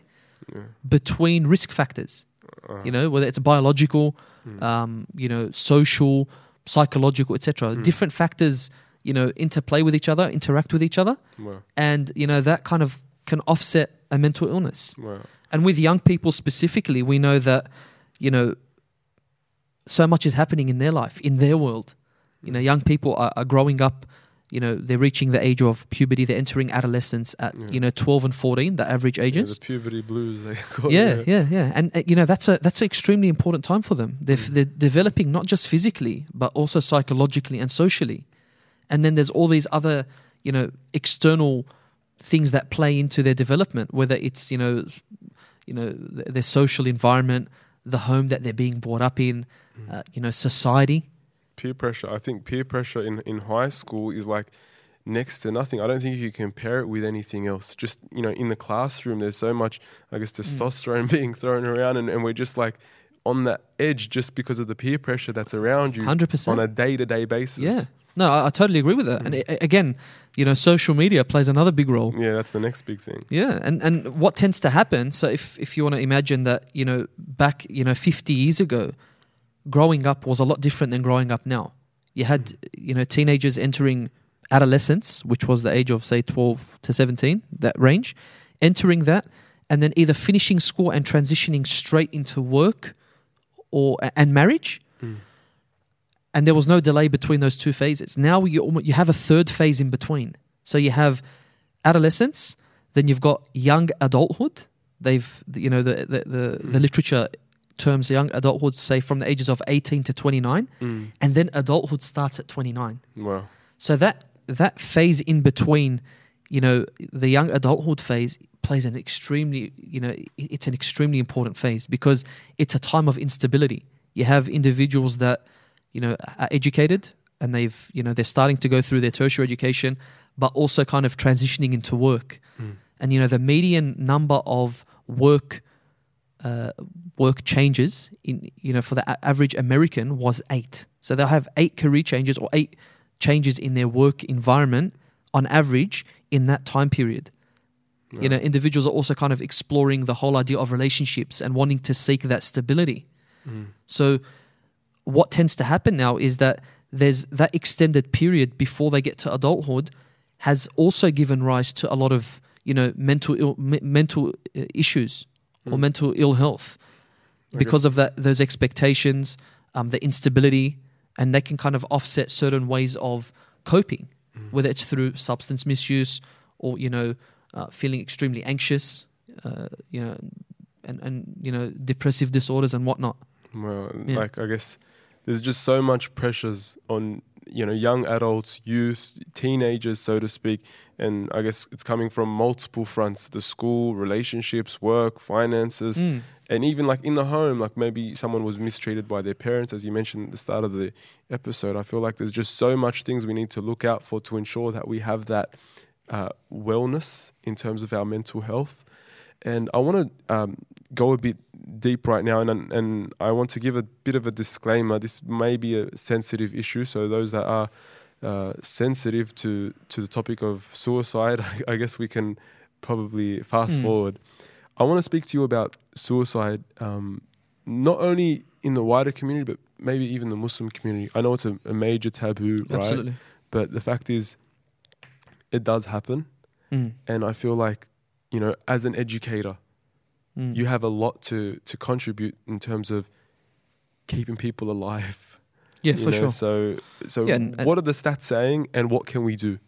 A: Yeah.
B: between risk factors
A: Uh,
B: you know whether it's biological
A: mm.
B: um, you know social psychological etc
A: Mm.
B: different factors you know interplay with each other interact with each other
A: Wow.
B: and you know that kind of can offset a mental illness
A: Wow.
B: and with young people specifically, we know that, you know, so much is happening in their life, in their world. You know, young people are, are growing up, you know, they're reaching the age of puberty, they're entering adolescence at,
A: Yeah.
B: you know, 12 and 14, the average
A: Yeah,
B: ages.
A: the puberty blues. They call it,
B: Yeah, yeah, yeah. And, uh, you know, that's a that's an extremely important time for them. They're,
A: Mm.
B: they're developing not just physically, but also psychologically and socially. And then there's all these other, you know, external things that play into their development, whether it's, you know, you know, th- their social environment, the home that they're being brought up in,
A: Mm.
B: uh, you know, society.
A: Peer pressure. I think peer pressure in, in high school is like next to nothing. I don't think you can compare it with anything else. Just, you know, in the classroom, there's so much, I guess,
B: Mm.
A: testosterone being thrown around, and, and we're just like on that edge just because of the peer pressure that's around you
B: 100%.
A: on a day to day basis.
B: Yeah. No, I, I totally agree with that. And
A: Mm.
B: a- again, you know, social media plays another big role.
A: Yeah, that's the next big thing.
B: Yeah, and and what tends to happen? So if if you want to imagine that, you know, back you know fifty years ago, growing up was a lot different than growing up now. You had you know teenagers entering adolescence, which was the age of say twelve to seventeen, that range, entering that, and then either finishing school and transitioning straight into work, or and marriage.
A: Mm.
B: And there was no delay between those two phases. Now you you have a third phase in between. So you have adolescence, then you've got young adulthood. They've you know the the the, the
A: Mm.
B: literature terms young adulthood say from the ages of 18 to 29
A: Mm.
B: and then adulthood starts at 29
A: Wow.
B: so that that phase in between you know the young adulthood phase plays an extremely you know it's an extremely important phase because it's a time of instability you have individuals that you know are educated and they've you know they're starting to go through their tertiary education but also kind of transitioning into work
A: Mm.
B: and you know the median number of work uh, work changes in you know for the a- average American was eight. So they'll have eight career changes or eight changes in their work environment on average in that time period. You know, individuals are also kind of exploring the whole idea of relationships and wanting to seek that stability.
A: Mm.
B: So what tends to happen now is that there's that extended period before they get to adulthood has also given rise to a lot of you know mental Ill, me- mental uh, issues or
A: Mm.
B: mental ill health because of that those expectations um, the instability and they can kind of offset certain ways of coping
A: Mm.
B: whether it's through substance misuse or you know uh, feeling extremely anxious uh, you know and, and you know depressive disorders and whatnot
A: Well,
B: Yeah.
A: like I guess there's just so much pressures on you know young adults, youth, teenagers, so to speak, and I guess it's coming from multiple fronts: the school, relationships, work, finances,
B: Mm.
A: and even like in the home. Like maybe someone was mistreated by their parents, as you mentioned at the start of the episode. I feel like there's just so much things we need to look out for to ensure that we have that uh, wellness in terms of our mental health. And I want to um, go a bit deep right now, and and I want to give a bit of a disclaimer. This may be a sensitive issue, so those that are uh, sensitive to to the topic of suicide, I, guess we can probably fast
B: Mm.
A: forward. I want to speak to you about suicide, um, not only in the wider community, but maybe even the Muslim community. I know it's a, a major taboo, right?
B: Absolutely.
A: But the fact is, it does happen,
B: Mm.
A: and I feel like, you know, as an educator,
B: Mm.
A: you have a lot to to contribute in terms of keeping people alive.
B: yeah, for
A: know?
B: sure.
A: So, so
B: Yeah, and- and-
A: what are the stats saying, and what can we do?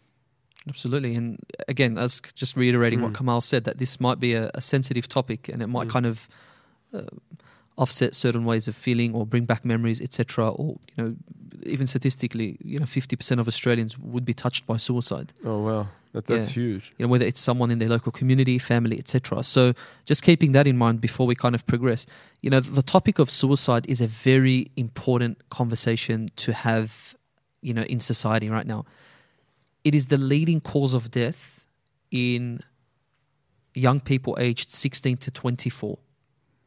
B: Absolutely. And again, as just reiterating what
A: Mm.
B: Kamal said, that this might be a, a sensitive topic and it might
A: Mm.
B: kind of uh, offset certain ways of feeling or bring back memories, etc. Or, you know, even statistically, you know, 50% of Australians would be touched by suicide.
A: Oh wow, that, that's huge.
B: you know, whether it's someone in their local community, family, etc. So just keeping that in mind before we kind of progress. You know, the topic of suicide is a very important conversation to have, you know, in society right now. It is the leading cause of death in young people aged 16 to 24.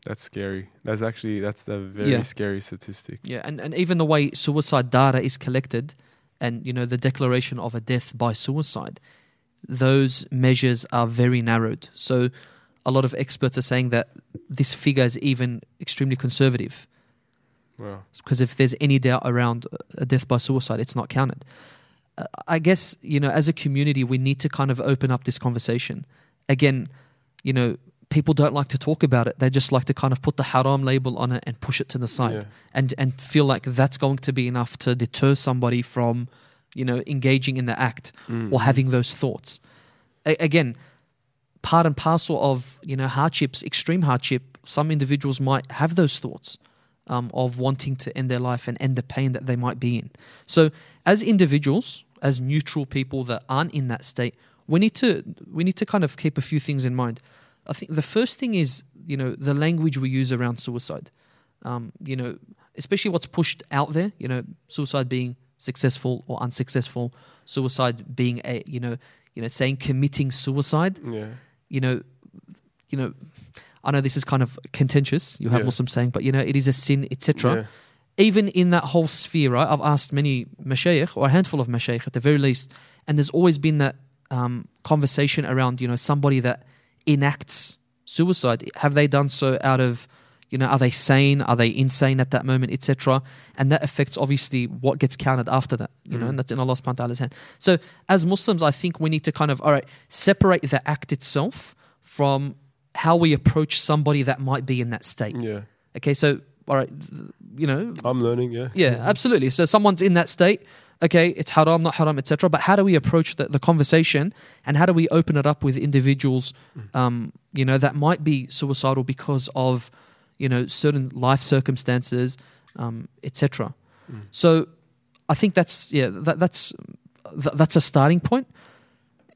A: That's scary. That's actually that's a very
B: Yeah.
A: scary statistic.
B: Yeah, and, and even the way suicide data is collected and, you know, the declaration of a death by suicide, those measures are very narrowed. So a lot of experts are saying that this figure is even extremely conservative
A: Wow.
B: because if there's any doubt around a death by suicide, it's not counted. Uh, I guess, you know, as a community, we need to kind of open up this conversation. Again, you know, people don't like to talk about it. They just like to kind of put the haram label on it and push it to the side
A: Yeah.
B: and and feel like that's going to be enough to deter somebody from you know engaging in the act
A: Mm.
B: or having those thoughts A- again part and parcel of you know hardships extreme hardship some individuals might have those thoughts um, of wanting to end their life and end the pain that they might be in so as individuals as neutral people that aren't in that state we need to we need to kind of keep a few things in mind i think the first thing is you know the language we use around suicide um, you know, especially what's pushed out there, you know, suicide being successful or unsuccessful, suicide being a, you know, you know, saying committing suicide,
A: Yeah.
B: you know, you know, I know this is kind of contentious. You have
A: Yeah.
B: Muslims saying, but you know, it is a sin, etc.
A: Yeah.
B: Even in that whole sphere, right? I've asked many mashayikh or a handful of mashayikh at the very least, and there's always been that um, conversation around, you know, somebody that enacts suicide. Have they done so out of you know, are they sane? Are they insane at that moment, etc.? And that affects obviously what gets counted after that, you know,
A: Mm.
B: and that's in Allah subhanahu wa ta'ala's hand. So as Muslims, I think we need to kind of, all right, separate the act itself from how we approach somebody that might be in that state.
A: Yeah.
B: Okay, so all right, you know,
A: I'm learning. Yeah.
B: yeah, absolutely. So someone's in that state. Okay, it's haram, not haram, etc. But how do we approach the, the conversation, and how do we open it up with individuals, um, you know, that might be suicidal because of, you know, certain life circumstances, um, etc.
A: Mm.
B: So, I think that's yeah, that, that's th- that's a starting point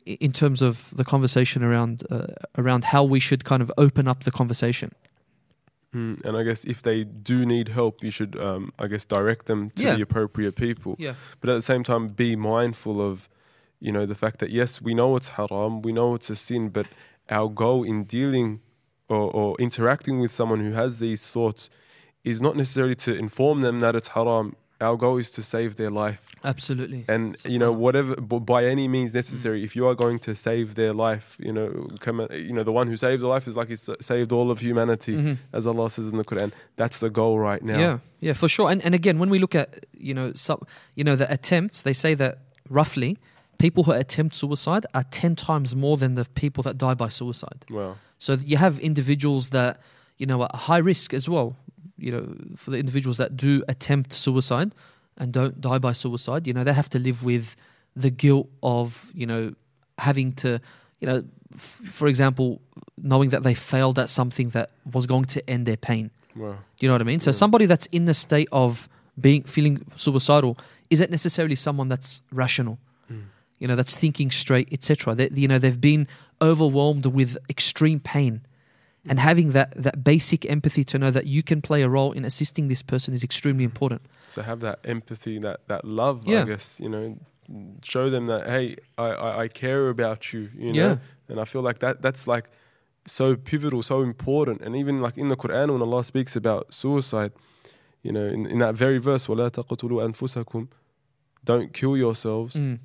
B: in terms of the conversation around uh, around how we should kind of open up the conversation.
A: Mm, and I guess if they do need help, you should, um, I guess, direct them to
B: Yeah.
A: the appropriate people.
B: Yeah.
A: But at the same time, be mindful of, you know, the fact that yes, we know it's haram, we know it's a sin, but our goal in dealing or, or interacting with someone who has these thoughts is not necessarily to inform them that it's haram. Our goal is to save their life.
B: Absolutely.
A: and you know whatever b- by any means necessary if you are going to save their life you know come you know the one who saves a life is like he's saved all of humanity
B: Mhm.
A: as allah says in the quran that's the goal right now
B: Yeah, yeah, for sure. And and again, when we look at you know some, you know the attempts, they say that roughly people who attempt suicide are ten times more than the people that die by suicide.
A: wow
B: So you have individuals that you know are high risk as well. You know, for the individuals that do attempt suicide and don't die by suicide, you know, they have to live with the guilt of you know having to you know, f- for example, knowing that they failed at something that was going to end their pain.
A: wow
B: Do you know what I mean? So
A: Yeah.
B: somebody that's in the state of being feeling suicidal is it necessarily someone that's rational?
A: Mm.
B: You know, that's thinking straight, etc. You know they've been overwhelmed with extreme pain, and having that that basic empathy to know that you can play a role in assisting this person is extremely important
A: so have that empathy that that love
B: yeah.
A: i guess you know show them that hey I, I, I care about you you know
B: yeah.
A: and i feel like that that's like so pivotal so important and even like in the quran when allah speaks about suicide you know in, in that very verse don't kill yourselves
B: mm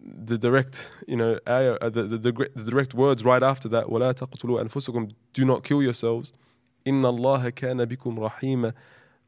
A: The direct, you know, ayah, uh, the, the, the, gre- the direct words right after that, وَلَا تَقْتُلُوا أَنفُسَكُمْ Do not kill yourselves. إِنَّ اللَّهَ كَانَ بِكُمْ رَحِيمًا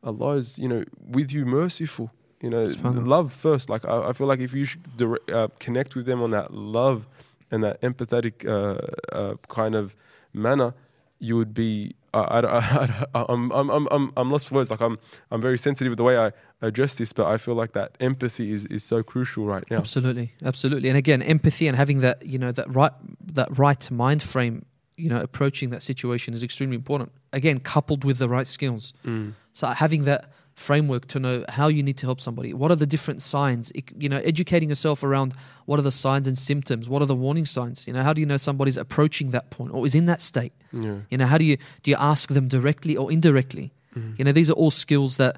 A: Allah is, you know, with you merciful. You know,
B: Subhanallah.
A: love first. Like I, I feel like if you should direct, uh, connect with them on that love and that empathetic uh, uh, kind of manner, you would be. I, I, I, I'm, I'm, I'm, I'm, I'm lost for words. Like I'm, I'm very sensitive with the way I address this, but I feel like that empathy is, is so crucial right now.
B: Absolutely, absolutely. And again, empathy and having that, you know, that right that right mind frame, you know, approaching that situation is extremely important. Again, coupled with the right skills.
A: Mm.
B: So having that framework to know how you need to help somebody, what are the different signs, you know, educating yourself around what are the signs and symptoms, what are the warning signs, you know, how do you know somebody's approaching that point or is in that state?
A: Yeah.
B: You know, how do you do you ask them directly or indirectly?
A: Mm.
B: You know, these are all skills that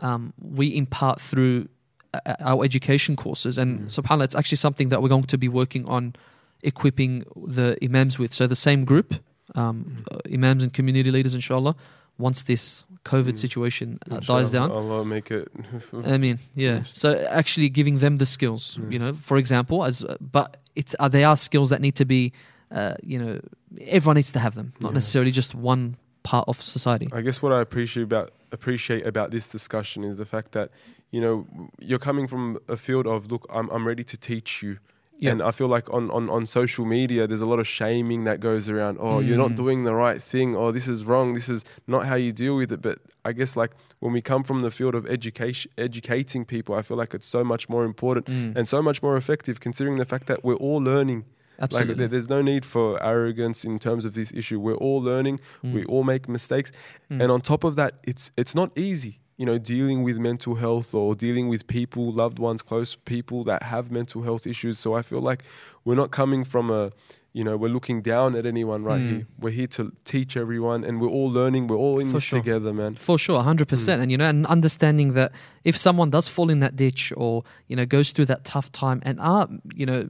B: um, we impart through uh, our education courses, and
A: Mm.
B: subhanallah, it's actually something that we're going to be working on equipping the imams with. So the same group, um, uh, imams and community leaders, inshallah, once this COVID
A: Mm.
B: situation uh, dies down.
A: Allah make it.
B: I mean, yeah. So actually giving them the skills,
A: Yeah.
B: you know, for example, as but it's uh, they are skills that need to be, uh, you know, everyone needs to have them, not
A: Yeah.
B: necessarily just one part of society.
A: I guess what I appreciate about appreciate about this discussion is the fact that you know you're coming from a field of look, I'm I'm ready to teach you.
B: Yeah.
A: And I feel like on, on, on social media, there's a lot of shaming that goes around. Oh, you're not
B: Mm.
A: doing the right thing. Oh, this is wrong. This is not how you deal with it. But I guess like when we come from the field of education, educating people, I feel like it's so much more important
B: Mm.
A: and so much more effective, considering the fact that we're all learning.
B: Absolutely.
A: Like there's no need for arrogance in terms of this issue. We're all learning. We
B: Mm.
A: all make mistakes.
B: Mm.
A: And on top of that, it's it's not easy. You know, dealing with mental health or dealing with people, loved ones, close people that have mental health issues. So I feel like we're not coming from a, you know, we're looking down at anyone right
B: Mm.
A: here. We're here to teach everyone, and we're all learning. We're all in
B: For
A: this
B: sure.
A: together, man.
B: For sure, hundred
A: Hmm.
B: percent, and you know, and understanding that if someone does fall in that ditch or you know goes through that tough time and are you know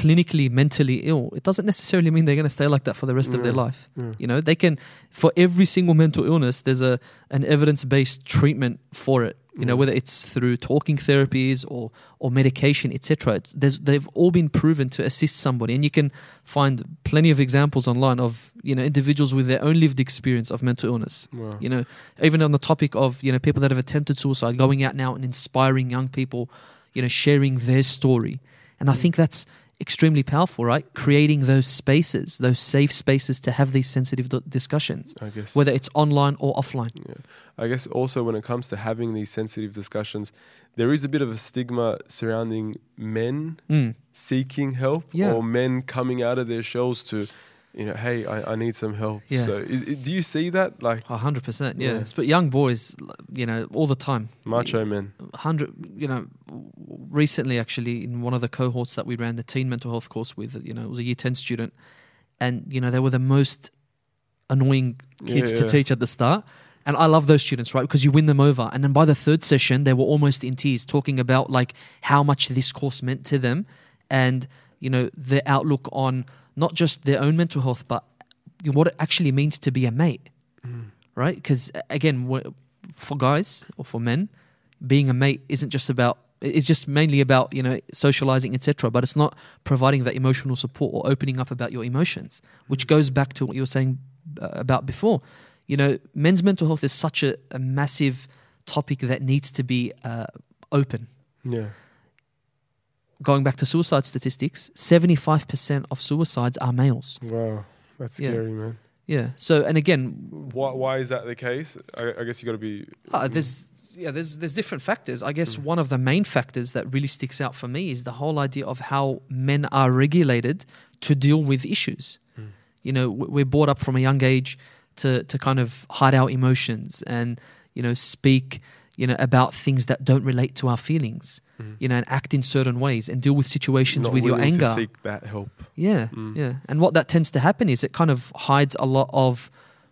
B: clinically mentally ill, it doesn't necessarily mean they're going to stay like that for the rest of their life.
A: Yeah.
B: You know, they can for every single mental illness, there's a an evidence based treatment for it. You know, whether it's through talking therapies or or medication, etc. There's they've all been proven to assist somebody, and you can find plenty of examples online of you know individuals with their own lived experience of mental illness you know even on the topic of you know people that have attempted suicide going out now and inspiring young people you know sharing their story and i
A: Mm.
B: think that's extremely powerful right creating those spaces those safe spaces to have these sensitive d- discussions
A: I guess.
B: whether it's online or offline
A: Yeah. I guess also when it comes to having these sensitive discussions, there is a bit of a stigma surrounding men
B: mm.
A: seeking help
B: Yeah.
A: or men coming out of their shells to, you know, hey, I, I need some help.
B: Yeah.
A: So is, do you see that? Like
B: A hundred percent yeah
A: Yeah.
B: But young boys you know all the time
A: macho men.
B: hundred you know recently actually in one of the cohorts that we ran the teen mental health course with you know it was a year 10 student and you know they were the most annoying kids
A: Yeah,
B: to teach at the start and i love those students right because you win them over and then by the third session they were almost in tears talking about like how much this course meant to them and you know their outlook on not just their own mental health but what it actually means to be a mate
A: Mm.
B: right? Because again, for guys or for men, being a mate isn't just about. It's just mainly about you know socializing, etc. But it's not providing that emotional support or opening up about your emotions, which goes back to what you were saying uh, about before. You know, men's mental health is such a, a massive topic that needs to be uh, open.
A: Yeah.
B: Going back to suicide statistics, seventy-five percent of suicides are males.
A: Wow. That's
B: Yeah.
A: scary, man.
B: Yeah. So, and again,
A: Why, why is that the case? I, I guess you got to be.
B: Uh, there's yeah, there's there's different factors. I guess one of the main factors that really sticks out for me is the whole idea of how men are regulated to deal with issues.
A: Mm.
B: You know, we're brought up from a young age to to kind of hide our emotions and you know speak you know, about things that don't relate to our feelings, you know, and act in certain ways and deal with situations
A: Not
B: with your anger.
A: Seek that help.
B: Yeah,
A: Mm.
B: yeah. And what that tends to happen is it kind of hides a lot of,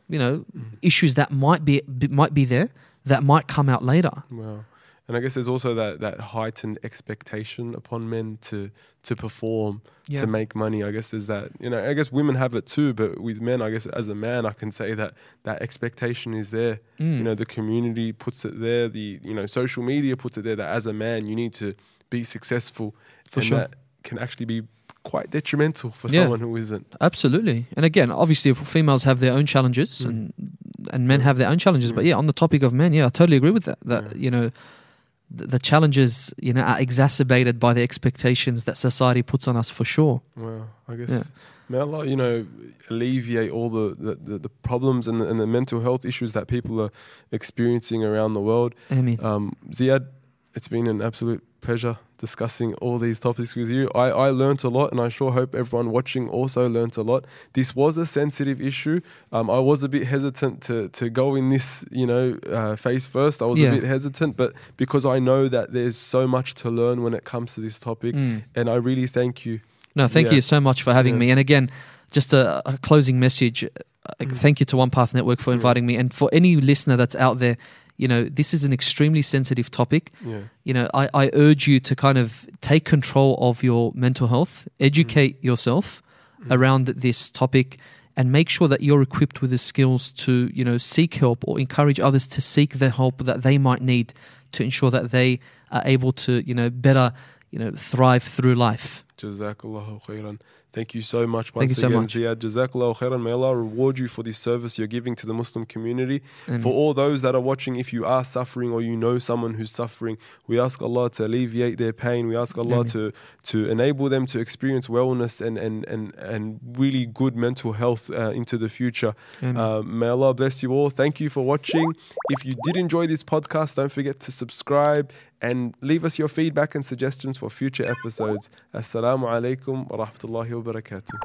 B: you know,
A: Mm.
B: issues that might be might be there that might come out later.
A: Wow. And I guess there's also that, that heightened expectation upon men to to perform,
B: Yeah.
A: to make money. I guess there's that, you know, I guess women have it too, but with men, I guess as a man, I can say that that expectation is there.
B: Mm.
A: You know, the community puts it there, the, you know, social media puts it there that as a man, you need to be successful.
B: For
A: and
B: sure.
A: that can actually be quite detrimental for
B: Yeah.
A: someone who isn't.
B: Absolutely. And again, obviously, if females have their own challenges
A: Mm.
B: and and men have their own challenges. But
A: Mm.
B: yeah, on the topic of men, yeah, I totally agree with that. That you know, the, challenges you know are exacerbated by the expectations that society puts on us for sure.
A: Well, I guess
B: Yeah.
A: may Allah, you know, alleviate all the, the, the, the problems and the, and the mental health issues that people are experiencing around the world.
B: I mean,
A: Um, Ziad, it's been an absolute pleasure discussing all these topics with you. I, I learnt a lot, and I sure hope everyone watching also learnt a lot. This was a sensitive issue. Um, I was a bit hesitant to, to go in this, you know, uh, face first. I was
B: Yeah.
A: a bit hesitant, but because I know that there's so much to learn when it comes to this topic,
B: mm.
A: and I really thank you.
B: no, thank
A: Yeah.
B: you so much for having
A: Yeah.
B: me. And again, just a, a closing message. uh,
A: Mm.
B: Thank you to One Path Network for inviting me, and for any listener that's out there. You know, this is an extremely sensitive topic.
A: Yeah.
B: you know, I, I urge you to kind of take control of your mental health, educate yourself
A: Mm.
B: around this topic, and make sure that you're equipped with the skills to, you know, seek help or encourage others to seek the help that they might need to ensure that they are able to, you know, better, you know, thrive through life.
A: Jazakallahu khairan. Thank you so much
B: Thank
A: once
B: you so much.
A: Ziad. Jazakallahu khairan. May Allah reward you for this service you're giving to the Muslim community.
B: And
A: For all those that are watching, if you are suffering or you know someone who's suffering, we ask Allah to alleviate their pain. We ask Allah to to enable them to experience wellness and and and, and really good mental health uh, into the future. Uh, may Allah bless you all. Thank you for watching. If you did enjoy this podcast, don't forget to subscribe and leave us your feedback and suggestions for future episodes. Assalamu alaikum wa rahmatullahi wa وبركاته.